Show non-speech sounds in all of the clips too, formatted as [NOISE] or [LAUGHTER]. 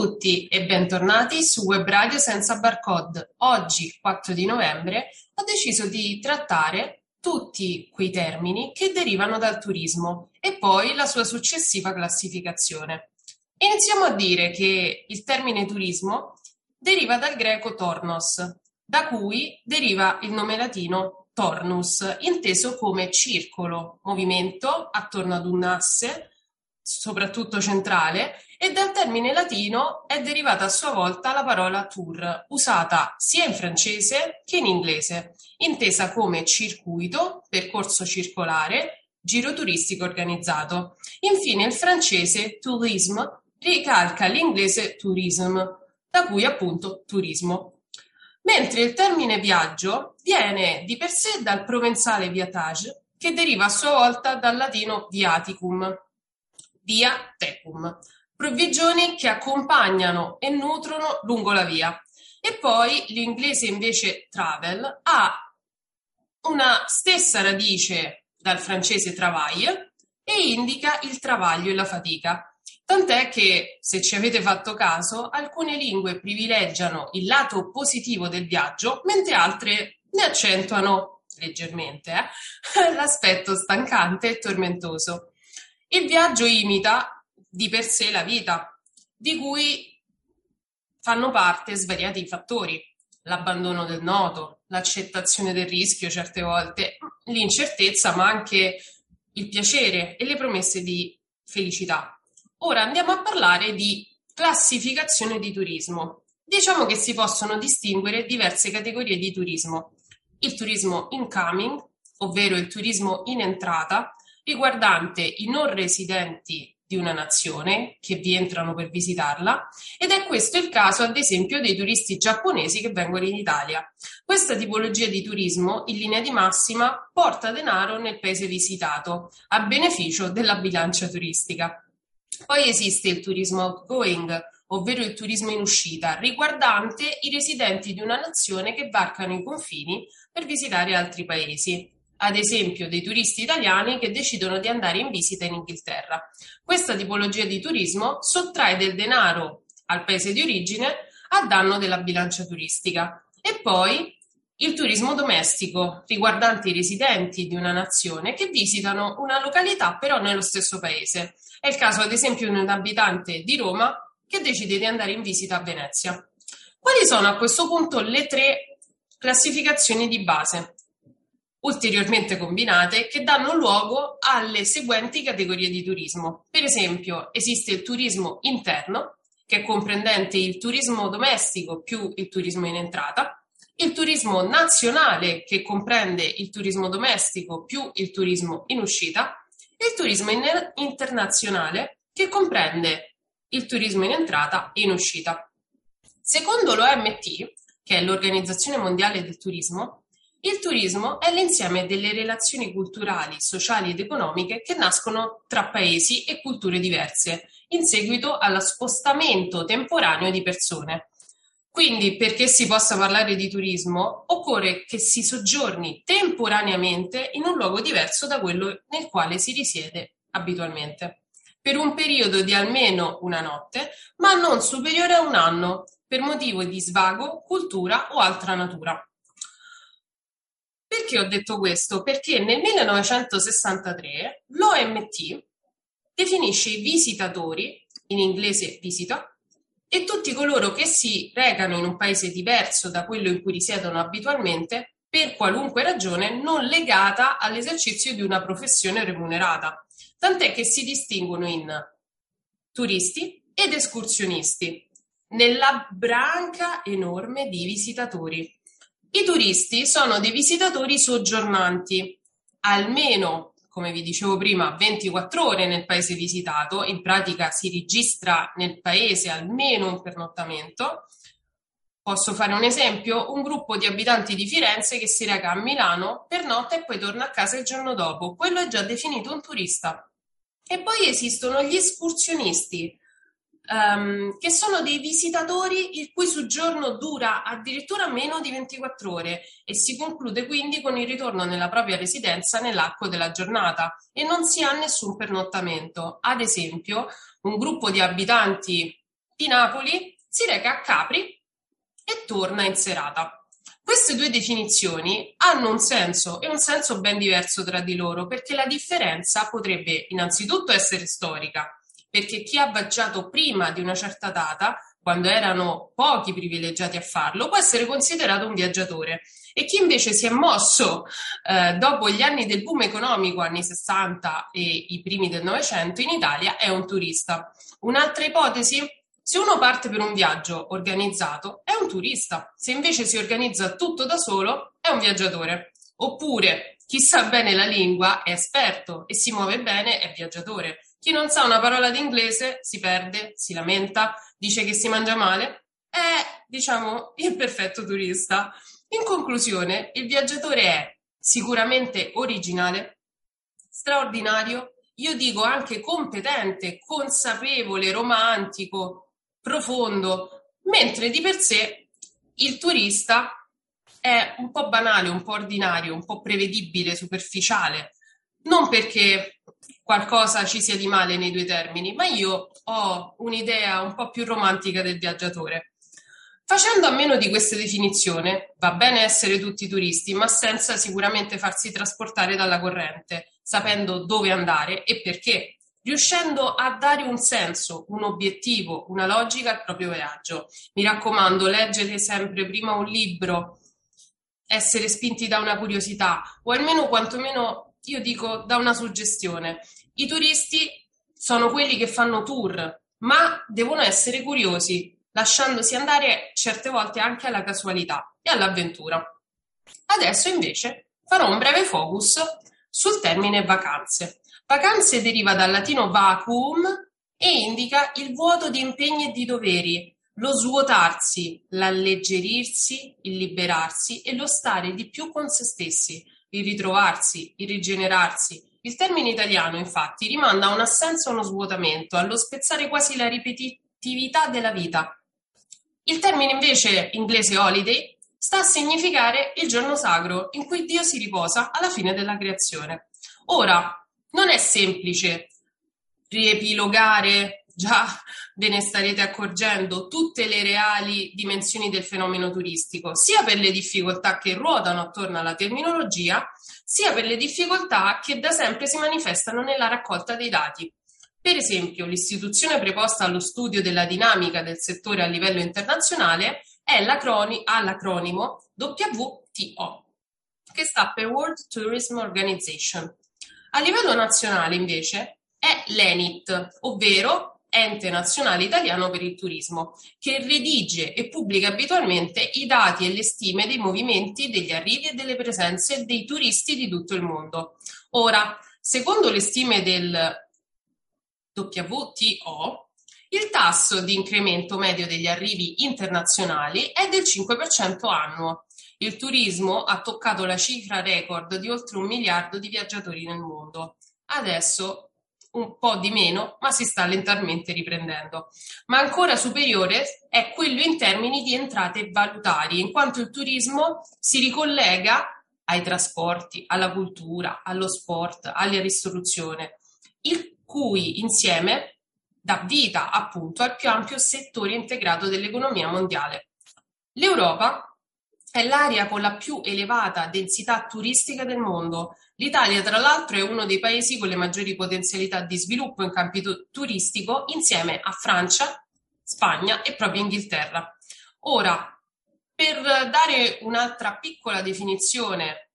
Tutti e bentornati su Web Radio senza barcode. Oggi, 4 di novembre, ho deciso di trattare tutti quei termini che derivano dal turismo e poi la sua successiva classificazione. Iniziamo a dire che il termine turismo deriva dal greco tornos, da cui deriva il nome latino tornus, inteso come circolo, movimento attorno ad un asse, soprattutto centrale, e dal termine latino è derivata a sua volta la parola tour, usata sia in francese che in inglese, intesa come circuito, percorso circolare, giro turistico organizzato. Infine il francese tourisme ricalca l'inglese tourism, da cui appunto turismo. Mentre il termine viaggio viene di per sé dal provenzale viatage, che deriva a sua volta dal latino viaticum, via tecum, provvigioni che accompagnano e nutrono lungo la via. E poi l'inglese invece travel ha una stessa radice dal francese travail e indica il travaglio e la fatica. Tant'è che, se ci avete fatto caso, alcune lingue privilegiano il lato positivo del viaggio, mentre altre ne accentuano leggermente eh, [LAUGHS] l'aspetto stancante e tormentoso. Il viaggio imita di per sé la vita, di cui fanno parte svariati fattori, l'abbandono del noto, l'accettazione del rischio certe volte, l'incertezza, ma anche il piacere e le promesse di felicità. Ora andiamo a parlare di classificazione di turismo. Diciamo che si possono distinguere diverse categorie di turismo. Il turismo incoming, ovvero il turismo in entrata, riguardante i non residenti di una nazione che vi entrano per visitarla ed è questo il caso ad esempio dei turisti giapponesi che vengono in Italia. Questa tipologia di turismo in linea di massima porta denaro nel paese visitato a beneficio della bilancia turistica. Poi esiste il turismo outgoing, ovvero il turismo in uscita, riguardante i residenti di una nazione che varcano i confini per visitare altri paesi ad esempio dei turisti italiani che decidono di andare in visita in Inghilterra. Questa tipologia di turismo sottrae del denaro al paese di origine a danno della bilancia turistica. E poi il turismo domestico, riguardante i residenti di una nazione che visitano una località però nello stesso paese. È il caso ad esempio di un abitante di Roma che decide di andare in visita a Venezia. Quali sono a questo punto le tre classificazioni di base? Ulteriormente combinate che danno luogo alle seguenti categorie di turismo. Per esempio, esiste il turismo interno, che è comprendente il turismo domestico più il turismo in entrata, il turismo nazionale, che comprende il turismo domestico più il turismo in uscita, e il turismo in- internazionale, che comprende il turismo in entrata e in uscita. Secondo l'OMT, che è l'Organizzazione Mondiale del Turismo, il turismo è l'insieme delle relazioni culturali, sociali ed economiche che nascono tra paesi e culture diverse, in seguito allo spostamento temporaneo di persone. Quindi, perché si possa parlare di turismo, occorre che si soggiorni temporaneamente in un luogo diverso da quello nel quale si risiede abitualmente, per un periodo di almeno una notte, ma non superiore a un anno, per motivo di svago, cultura o altra natura. Perché ho detto questo? Perché nel 1963 l'OMT definisce i visitatori, in inglese visita, e tutti coloro che si recano in un paese diverso da quello in cui risiedono abitualmente per qualunque ragione non legata all'esercizio di una professione remunerata, tant'è che si distinguono in turisti ed escursionisti, nella branca enorme di visitatori I turisti sono dei visitatori soggiornanti, almeno, come vi dicevo prima, 24 ore nel paese visitato, in pratica si registra nel paese almeno un pernottamento. Posso fare un esempio? Un gruppo di abitanti di Firenze che si reca a Milano per notte e poi torna a casa il giorno dopo. Quello è già definito un turista. E poi esistono gli escursionisti, um, che sono dei visitatori il cui soggiorno dura addirittura meno di 24 ore e si conclude quindi con il ritorno nella propria residenza nell'arco della giornata e non si ha nessun pernottamento. Ad esempio, un gruppo di abitanti di Napoli si reca a Capri e torna in serata. Queste due definizioni hanno un senso e un senso ben diverso tra di loro perché la differenza potrebbe innanzitutto essere storica perché chi ha viaggiato prima di una certa data, quando erano pochi privilegiati a farlo, può essere considerato un viaggiatore. E chi invece si è mosso eh, dopo gli anni del boom economico, anni 60 e i primi del Novecento, in Italia è un turista. Un'altra ipotesi? Se uno parte per un viaggio organizzato, è un turista. Se invece si organizza tutto da solo, è un viaggiatore. Oppure chi sa bene la lingua è esperto e si muove bene è viaggiatore. Chi non sa una parola d'inglese si perde, si lamenta, dice che si mangia male, è, diciamo, il perfetto turista. In conclusione, il viaggiatore è sicuramente originale, straordinario, io dico anche competente, consapevole, romantico, profondo, mentre di per sé il turista è un po' banale, un po' ordinario, un po' prevedibile, superficiale, non perché qualcosa ci sia di male nei due termini, ma io ho un'idea un po' più romantica del viaggiatore. Facendo a meno di questa definizione, va bene essere tutti turisti, ma senza sicuramente farsi trasportare dalla corrente, sapendo dove andare e perché, riuscendo a dare un senso, un obiettivo, una logica al proprio viaggio. Mi raccomando, leggete sempre prima un libro, essere spinti da una curiosità o almeno quantomeno io dico da una suggestione. I turisti sono quelli che fanno tour, ma devono essere curiosi, lasciandosi andare certe volte anche alla casualità e all'avventura. Adesso invece farò un breve focus sul termine vacanze. Vacanze deriva dal latino vacuum e indica il vuoto di impegni e di doveri, lo svuotarsi, l'alleggerirsi, il liberarsi e lo stare di più con se stessi, il ritrovarsi, il rigenerarsi, il termine italiano, infatti, rimanda a un'assenza o uno svuotamento, allo spezzare quasi la ripetitività della vita. Il termine invece inglese holiday sta a significare il giorno sacro in cui Dio si riposa alla fine della creazione. Ora, non è semplice riepilogare, già ve ne starete accorgendo, tutte le reali dimensioni del fenomeno turistico, sia per le difficoltà che ruotano attorno alla terminologia, sia per le difficoltà che da sempre si manifestano nella raccolta dei dati. Per esempio, l'istituzione preposta allo studio della dinamica del settore a livello internazionale è l'acronimo WTO, che sta per World Tourism Organization. A livello nazionale, invece, è l'ENIT, ovvero ente nazionale italiano per il turismo, che redige e pubblica abitualmente i dati e le stime dei movimenti, degli arrivi e delle presenze dei turisti di tutto il mondo. Ora, secondo le stime del WTO, il tasso di incremento medio degli arrivi internazionali è del 5% annuo. Il turismo ha toccato la cifra record di oltre un miliardo di viaggiatori nel mondo. Adesso un po' di meno, ma si sta lentamente riprendendo. Ma ancora superiore è quello in termini di entrate valutarie, in quanto il turismo si ricollega ai trasporti, alla cultura, allo sport, alla ristorazione, il cui insieme dà vita appunto al più ampio settore integrato dell'economia mondiale. L'Europa è l'area con la più elevata densità turistica del mondo. L'Italia, tra l'altro, è uno dei paesi con le maggiori potenzialità di sviluppo in campo turistico insieme a Francia, Spagna e proprio Inghilterra. Ora, per dare un'altra piccola definizione,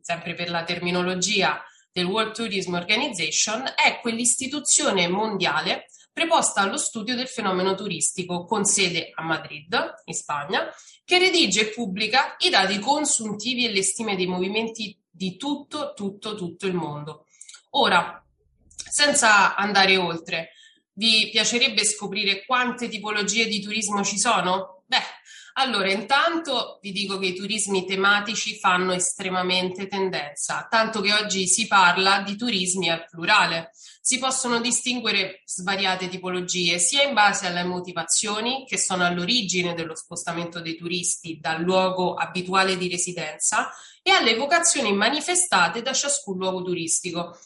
sempre per la terminologia del World Tourism Organization, è quell'istituzione mondiale preposta allo studio del fenomeno turistico con sede a Madrid, in Spagna, che redige e pubblica i dati consuntivi e le stime dei movimenti di tutto, tutto, tutto il mondo. Ora, senza andare oltre, vi piacerebbe scoprire quante tipologie di turismo ci sono? Beh, allora, intanto vi dico che i turismi tematici fanno estremamente tendenza, tanto che oggi si parla di turismi al plurale. Si possono distinguere svariate tipologie, sia in base alle motivazioni che sono all'origine dello spostamento dei turisti dal luogo abituale di residenza e alle vocazioni manifestate da ciascun luogo turistico,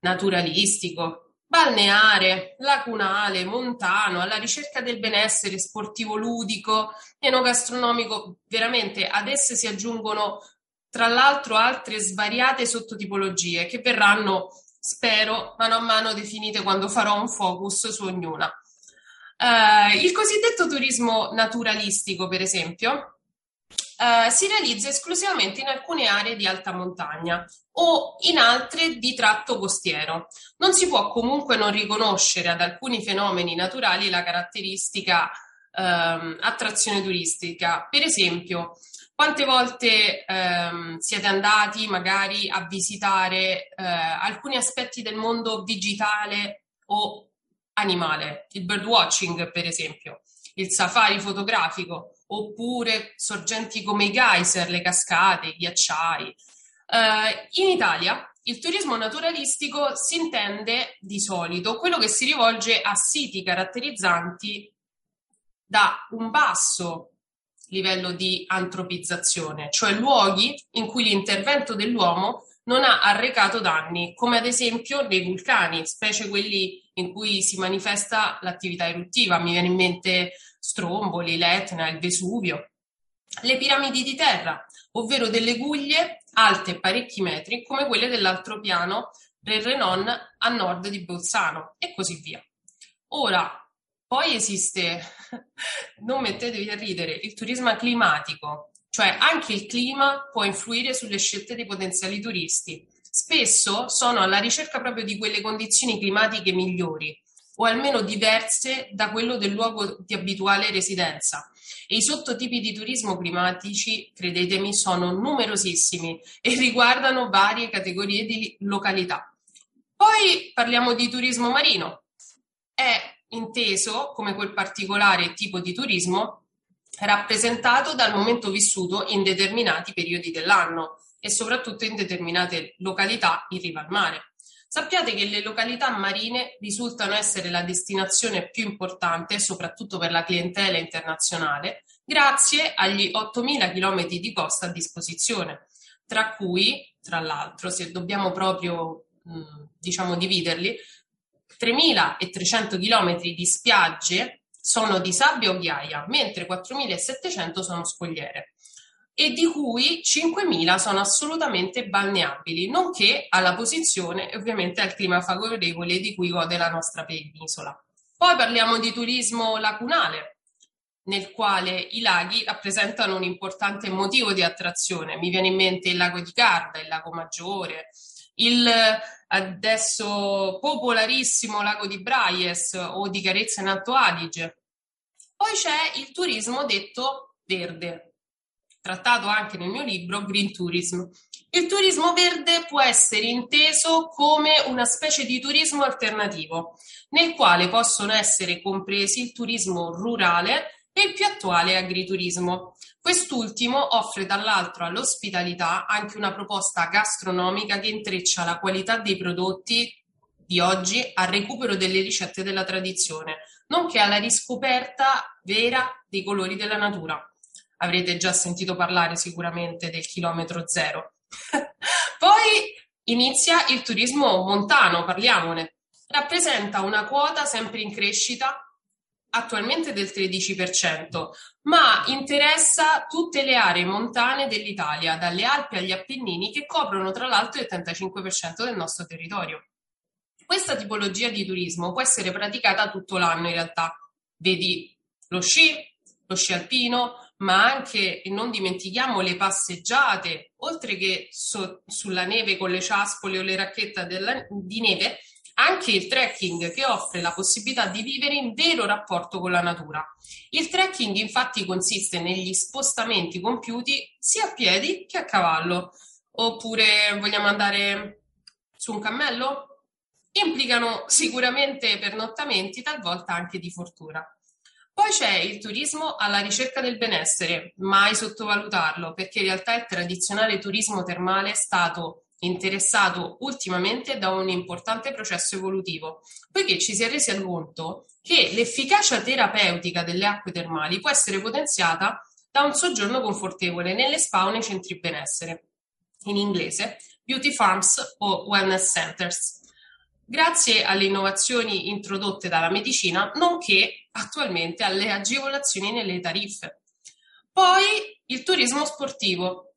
naturalistico, balneare, lacunale, montano, alla ricerca del benessere sportivo ludico, enogastronomico, veramente ad esse si aggiungono tra l'altro altre svariate sottotipologie che verranno, spero, mano a mano definite quando farò un focus su ognuna. Uh, il cosiddetto turismo naturalistico, per esempio, uh, si realizza esclusivamente in alcune aree di alta montagna, o in altre di tratto costiero. Non si può comunque non riconoscere ad alcuni fenomeni naturali la caratteristica ehm, attrazione turistica. Per esempio, quante volte ehm, siete andati magari a visitare eh, alcuni aspetti del mondo digitale o animale, il birdwatching per esempio, il safari fotografico, oppure sorgenti come i geyser, le cascate, i ghiacciai, Uh, in Italia il turismo naturalistico si intende di solito quello che si rivolge a siti caratterizzanti da un basso livello di antropizzazione, cioè luoghi in cui l'intervento dell'uomo non ha arrecato danni, come ad esempio nei vulcani, specie quelli in cui si manifesta l'attività eruttiva. Mi viene in mente Stromboli, l'Etna, il Vesuvio. Le piramidi di terra, ovvero delle guglie alte parecchi metri come quelle dell'altro piano del Renon a nord di Bolzano e così via. Ora, poi esiste, [LAUGHS] non mettetevi a ridere, il turismo climatico, cioè anche il clima può influire sulle scelte dei potenziali turisti. Spesso sono alla ricerca proprio di quelle condizioni climatiche migliori o almeno diverse da quello del luogo di abituale residenza e i sottotipi di turismo climatici, credetemi, sono numerosissimi e riguardano varie categorie di località. Poi parliamo di turismo marino. È inteso come quel particolare tipo di turismo rappresentato dal momento vissuto in determinati periodi dell'anno e soprattutto in determinate località in riva al mare. Sappiate che le località marine risultano essere la destinazione più importante, soprattutto per la clientela internazionale, grazie agli 8.000 km di costa a disposizione, tra cui, tra l'altro, se dobbiamo proprio diciamo dividerli, 3.300 km di spiagge sono di sabbia o ghiaia, mentre 4.700 sono scogliere e di cui 5.000 sono assolutamente balneabili, nonché alla posizione e ovviamente al clima favorevole di cui gode la nostra penisola. Poi parliamo di turismo lacunale, nel quale i laghi rappresentano un importante motivo di attrazione. Mi viene in mente il lago di Garda, il lago Maggiore, il adesso popolarissimo lago di Braies o di Carezza in Alto Adige. Poi c'è il turismo detto verde, trattato anche nel mio libro Green Tourism. Il turismo verde può essere inteso come una specie di turismo alternativo, nel quale possono essere compresi il turismo rurale e il più attuale agriturismo. Quest'ultimo offre dall'altro all'ospitalità anche una proposta gastronomica che intreccia la qualità dei prodotti di oggi al recupero delle ricette della tradizione, nonché alla riscoperta vera dei colori della natura avrete già sentito parlare sicuramente del chilometro zero. [LAUGHS] Poi inizia il turismo montano, parliamone. Rappresenta una quota sempre in crescita, attualmente del 13%, ma interessa tutte le aree montane dell'Italia, dalle Alpi agli Appennini, che coprono tra l'altro il 35% del nostro territorio. Questa tipologia di turismo può essere praticata tutto l'anno in realtà. Vedi lo sci, lo sci alpino, ma anche, e non dimentichiamo, le passeggiate, oltre che so, sulla neve con le ciaspole o le racchette della, di neve, anche il trekking che offre la possibilità di vivere in vero rapporto con la natura. Il trekking infatti consiste negli spostamenti compiuti sia a piedi che a cavallo. Oppure vogliamo andare su un cammello? Implicano sicuramente pernottamenti, talvolta anche di fortuna. Poi c'è il turismo alla ricerca del benessere, mai sottovalutarlo, perché in realtà il tradizionale turismo termale è stato interessato ultimamente da un importante processo evolutivo, poiché ci si è resi conto che l'efficacia terapeutica delle acque termali può essere potenziata da un soggiorno confortevole nelle spa o nei centri benessere, in inglese beauty farms o wellness centers, grazie alle innovazioni introdotte dalla medicina, nonché attualmente alle agevolazioni nelle tariffe. Poi il turismo sportivo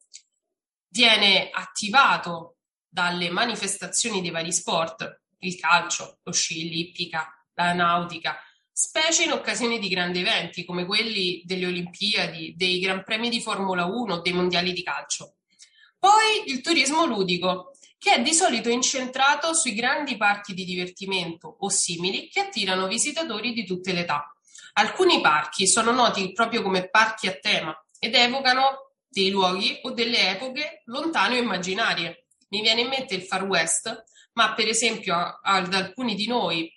viene attivato dalle manifestazioni dei vari sport, il calcio, lo sci, l'ippica, la nautica, specie in occasione di grandi eventi come quelli delle Olimpiadi, dei Gran Premi di Formula 1, dei mondiali di calcio. Poi il turismo ludico, che è di solito incentrato sui grandi parchi di divertimento o simili che attirano visitatori di tutte le età. Alcuni parchi sono noti proprio come parchi a tema ed evocano dei luoghi o delle epoche lontane o immaginarie. Mi viene in mente il Far West, ma per esempio ad alcuni di noi,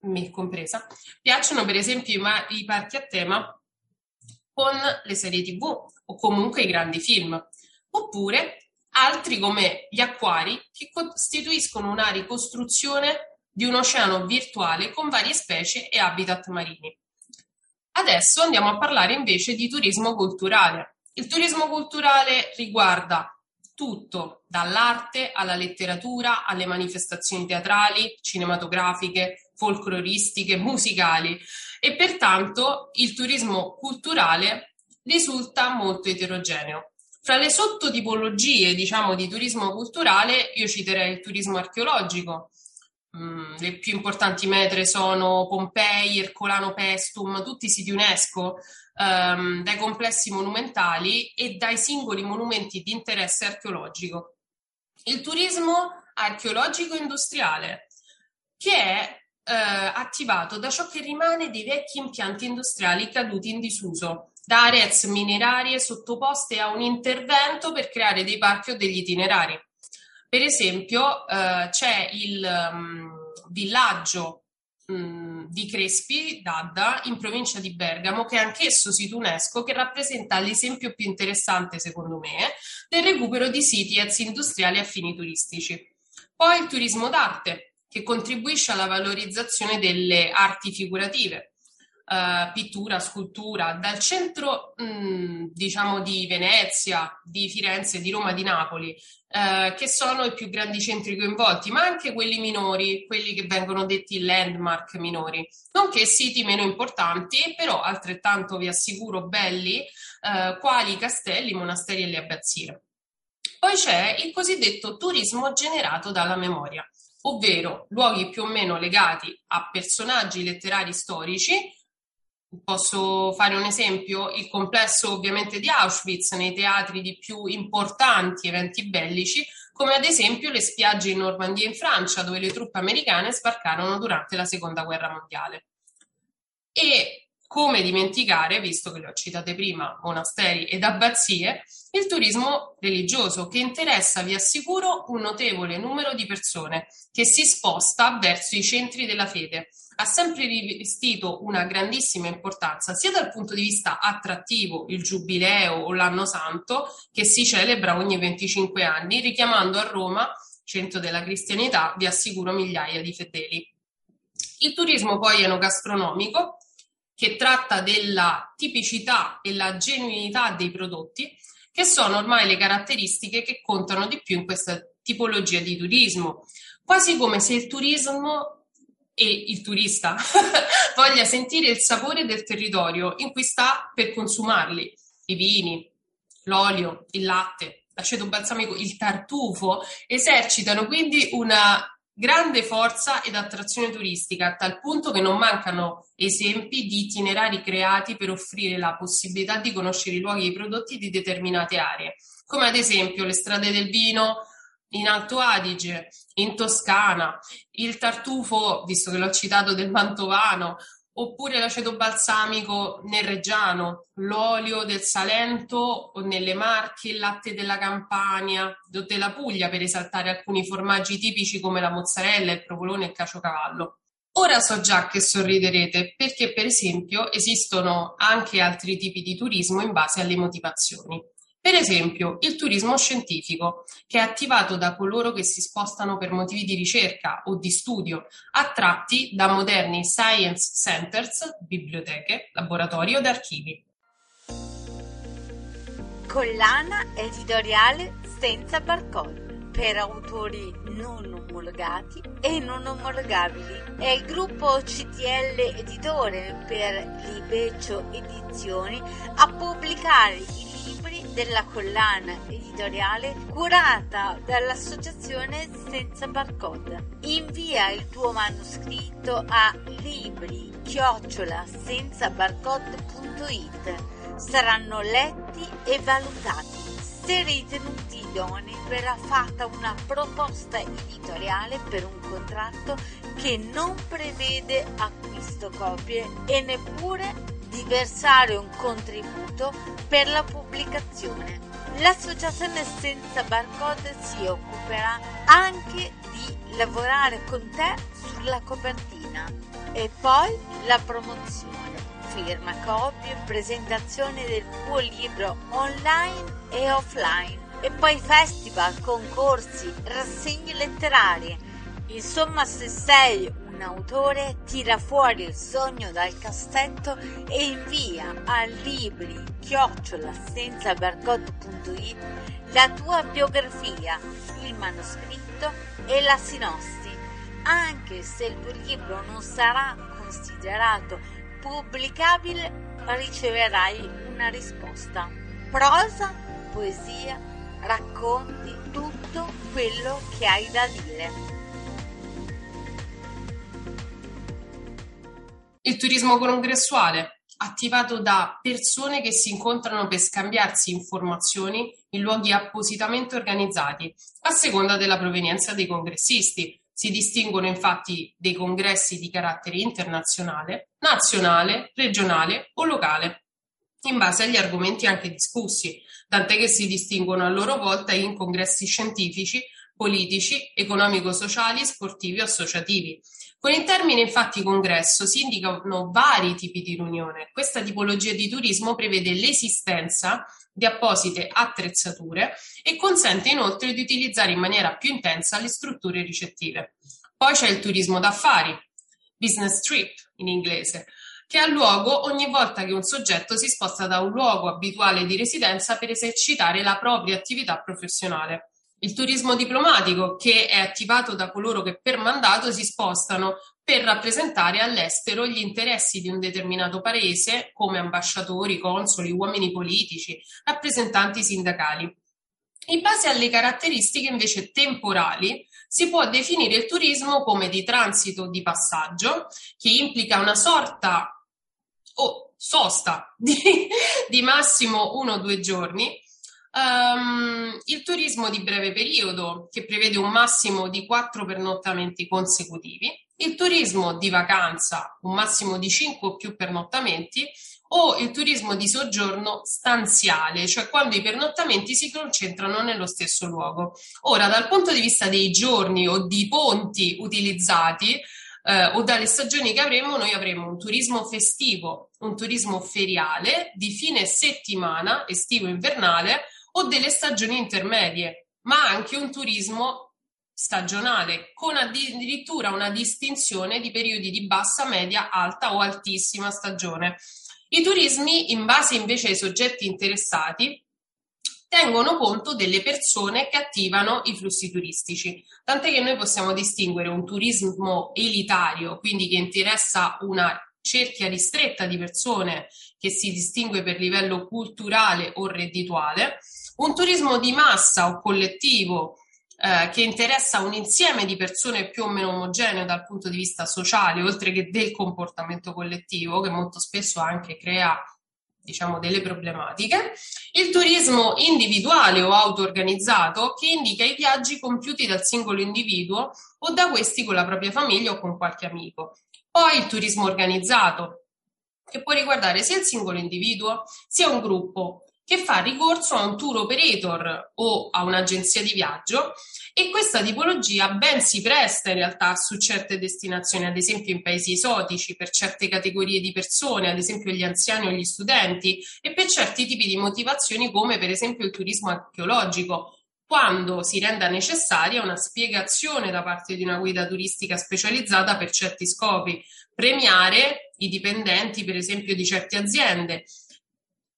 me compresa, piacciono per esempio i, parchi a tema con le serie tv o comunque i grandi film, oppure altri come gli acquari che costituiscono una ricostruzione di un oceano virtuale con varie specie e habitat marini. Adesso andiamo a parlare invece di turismo culturale. Il turismo culturale riguarda tutto, dall'arte alla letteratura, alle manifestazioni teatrali, cinematografiche, folcloristiche, musicali e pertanto il turismo culturale risulta molto eterogeneo. Fra le sottotipologie, diciamo, di turismo culturale, io citerei il turismo archeologico. Mm, le più importanti metre sono Pompei, Ercolano Pestum, tutti siti UNESCO ehm, dai complessi monumentali e dai singoli monumenti di interesse archeologico. Il turismo archeologico industriale, che è eh, attivato da ciò che rimane dei vecchi impianti industriali caduti in disuso, da aree minerarie sottoposte a un intervento per creare dei parchi o degli itinerari. Per esempio, eh, c'è il um, villaggio di Crespi, Dadda, in provincia di Bergamo, che è anch'esso sito UNESCO, che rappresenta l'esempio più interessante, secondo me, del recupero di siti ex industriali a fini turistici. Poi il turismo d'arte, che contribuisce alla valorizzazione delle arti figurative, Uh, pittura, scultura, dal centro mh, mm, diciamo di Venezia, di Firenze, di Roma, di Napoli, uh, che sono i più grandi centri coinvolti, ma anche quelli minori, quelli che vengono detti landmark minori, nonché siti meno importanti, però altrettanto vi assicuro belli, uh, quali i castelli, i monasteri e le abbazie. Poi c'è il cosiddetto turismo generato dalla memoria, ovvero luoghi più o meno legati a personaggi letterari storici Posso fare un esempio? Il complesso ovviamente di Auschwitz nei teatri di più importanti eventi bellici, come ad esempio le spiagge in Normandia in Francia, dove le truppe americane sbarcarono durante la seconda guerra mondiale. E come dimenticare, visto che le ho citate prima, monasteri ed abbazie, il turismo religioso che interessa, vi assicuro, un notevole numero di persone che si sposta verso i centri della fede ha sempre rivestito una grandissima importanza sia dal punto di vista attrattivo, il giubileo o l'anno santo, che si celebra ogni 25 anni, richiamando a Roma, centro della cristianità, vi assicuro migliaia di fedeli. Il turismo poi enogastronomico, che tratta della tipicità e la genuinità dei prodotti, che sono ormai le caratteristiche che contano di più in questa tipologia di turismo, quasi come se il turismo e il turista [LAUGHS] voglia sentire il sapore del territorio in cui sta per consumarli, i vini, l'olio, il latte, l'aceto balsamico, il tartufo, esercitano quindi una grande forza ed attrazione turistica, a tal punto che non mancano esempi di itinerari creati per offrire la possibilità di conoscere i luoghi e i prodotti di determinate aree, come ad esempio le strade del vino, in Alto Adige, in Toscana, il tartufo, visto che l'ho citato, del Mantovano, oppure l'aceto balsamico nel Reggiano, l'olio del Salento o nelle Marche, il latte della Campania o della Puglia, per esaltare alcuni formaggi tipici come la mozzarella, il provolone e il caciocavallo. Ora so già che sorriderete perché, per esempio, esistono anche altri tipi di turismo in base alle motivazioni. Per esempio, il turismo scientifico, che è attivato da coloro che si spostano per motivi di ricerca o di studio, attratti da moderni science centers, biblioteche, laboratori o archivi. Collana editoriale senza barcode per autori non omologati e non omologabili. È il gruppo CTL Editore per Libeccio Edizioni a pubblicare i libri della collana editoriale curata dall'associazione Senza Barcode. Invia il tuo manoscritto a libri chiocciola senza barcode.it. Saranno letti e valutati. Se ritenuti idonei verrà fatta una proposta editoriale per un contratto che non prevede acquisto copie e neppure di versare un contributo per la pubblicazione. L'associazione Senza Barcode si occuperà anche di lavorare con te sulla copertina e poi la promozione, firma copie, presentazione del tuo libro online e offline e poi festival, concorsi, rassegne letterarie. Insomma, se sei un autore tira fuori il sogno dal cassetto e invia a libri chiocciola la tua biografia, il manoscritto e la sinossi, anche se il tuo libro non sarà considerato pubblicabile, riceverai una risposta. Prosa, poesia, racconti tutto quello che hai da dire. Il turismo congressuale, attivato da persone che si incontrano per scambiarsi informazioni in luoghi appositamente organizzati, a seconda della provenienza dei congressisti. Si distinguono infatti dei congressi di carattere internazionale, nazionale, regionale o locale, in base agli argomenti anche discussi, tant'è che si distinguono a loro volta in congressi scientifici, politici, economico-sociali, sportivi o associativi. Con il termine infatti congresso si indicano vari tipi di riunione. Questa tipologia di turismo prevede l'esistenza di apposite attrezzature e consente inoltre di utilizzare in maniera più intensa le strutture ricettive. Poi c'è il turismo d'affari, business trip in inglese, che ha luogo ogni volta che un soggetto si sposta da un luogo abituale di residenza per esercitare la propria attività professionale il turismo diplomatico che è attivato da coloro che per mandato si spostano per rappresentare all'estero gli interessi di un determinato paese come ambasciatori, consoli, uomini politici, rappresentanti sindacali. In base alle caratteristiche invece temporali si può definire il turismo come di transito di passaggio che implica una sorta o sosta [LAUGHS] di, di massimo uno o due giorni Um, il turismo di breve periodo, che prevede un massimo di quattro pernottamenti consecutivi, il turismo di vacanza, un massimo di cinque o più pernottamenti, o il turismo di soggiorno stanziale, cioè quando i pernottamenti si concentrano nello stesso luogo. Ora, dal punto di vista dei giorni o di ponti utilizzati, eh, o dalle stagioni che avremo, noi avremo un turismo festivo, un turismo feriale di fine settimana, estivo-invernale, o delle stagioni intermedie, ma anche un turismo stagionale, con addirittura una distinzione di periodi di bassa, media, alta o altissima stagione. I turismi, in base invece ai soggetti interessati, tengono conto delle persone che attivano i flussi turistici, tant'è che noi possiamo distinguere un turismo elitario, quindi che interessa una cerchia ristretta di persone che si distingue per livello culturale o reddituale, un turismo di massa o collettivo eh, che interessa un insieme di persone più o meno omogeneo dal punto di vista sociale, oltre che del comportamento collettivo, che molto spesso anche crea diciamo, delle problematiche, il turismo individuale o auto-organizzato che indica i viaggi compiuti dal singolo individuo o da questi con la propria famiglia o con qualche amico. Poi il turismo organizzato, che può riguardare sia il singolo individuo sia un gruppo che fa ricorso a un tour operator o a un'agenzia di viaggio e questa tipologia ben si presta in realtà su certe destinazioni, ad esempio in paesi esotici, per certe categorie di persone, ad esempio gli anziani o gli studenti, e per certi tipi di motivazioni come per esempio il turismo archeologico, quando si renda necessaria una spiegazione da parte di una guida turistica specializzata per certi scopi, premiare i dipendenti per esempio di certe aziende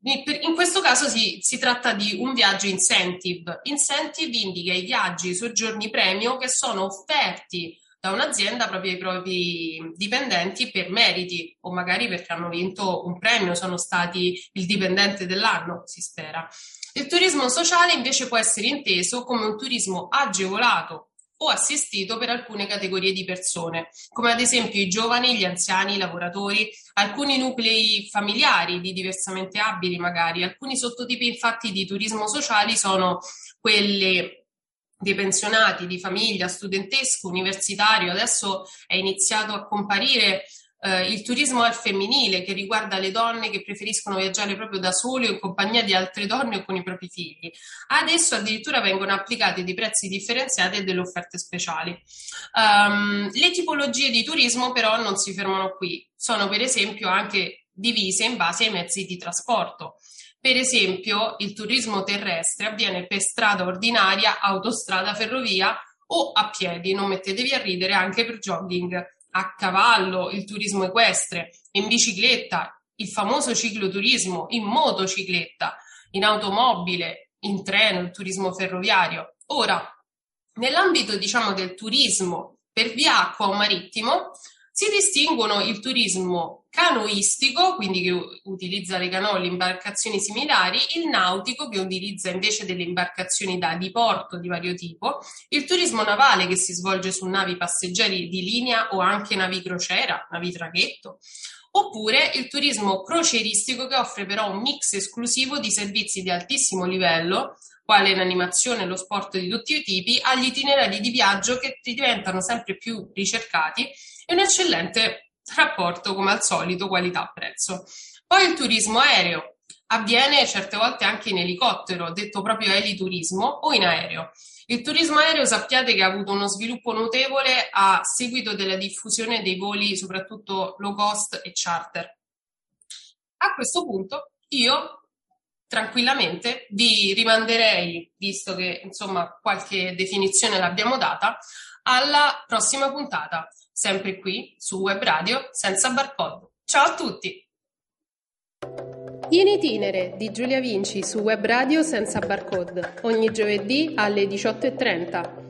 in questo caso si, si, tratta di un viaggio incentive. Incentive indica i viaggi, i soggiorni premio che sono offerti da un'azienda proprio ai propri dipendenti per meriti o magari perché hanno vinto un premio, sono stati il dipendente dell'anno, si spera. Il turismo sociale invece può essere inteso come un turismo agevolato o assistito per alcune categorie di persone, come ad esempio i giovani, gli anziani, i lavoratori, alcuni nuclei familiari di diversamente abili magari. Alcuni sottotipi infatti di turismo sociali sono quelli dei pensionati, di famiglia, studentesco, universitario. Adesso è iniziato a comparire eh, il turismo al femminile che riguarda le donne che preferiscono viaggiare proprio da sole o in compagnia di altre donne o con i propri figli. Adesso addirittura vengono applicati dei prezzi differenziati e delle offerte speciali. Um, le tipologie di turismo però non si fermano qui, sono per esempio anche divise in base ai mezzi di trasporto. Per esempio, il turismo terrestre avviene per strada ordinaria, autostrada, ferrovia o a piedi, non mettetevi a ridere anche per jogging a cavallo, il turismo equestre, in bicicletta, il famoso cicloturismo, in motocicletta, in automobile, in treno, il turismo ferroviario. Ora, nell'ambito diciamo del turismo per via acqua o marittimo, si distinguono il turismo canoistico, quindi che utilizza le canoe, imbarcazioni similari, il nautico che utilizza invece delle imbarcazioni da diporto di vario tipo, il turismo navale che si svolge su navi passeggeri di linea o anche navi crociera, navi traghetto, oppure il turismo crocieristico che offre però un mix esclusivo di servizi di altissimo livello quale l'animazione e lo sport di tutti i tipi, agli itinerari di viaggio che diventano sempre più ricercati e un eccellente rapporto, come al solito, qualità-prezzo. Poi il turismo aereo avviene certe volte anche in elicottero, detto proprio eliturismo, o in aereo. Il turismo aereo sappiate che ha avuto uno sviluppo notevole a seguito della diffusione dei voli, soprattutto low cost e charter. A questo punto io tranquillamente vi rimanderei, visto che insomma qualche definizione l'abbiamo data, alla prossima puntata, sempre qui su Web Radio senza barcode. Ciao a tutti! In itinere di Giulia Vinci su Web Radio senza barcode, ogni giovedì alle 18.30.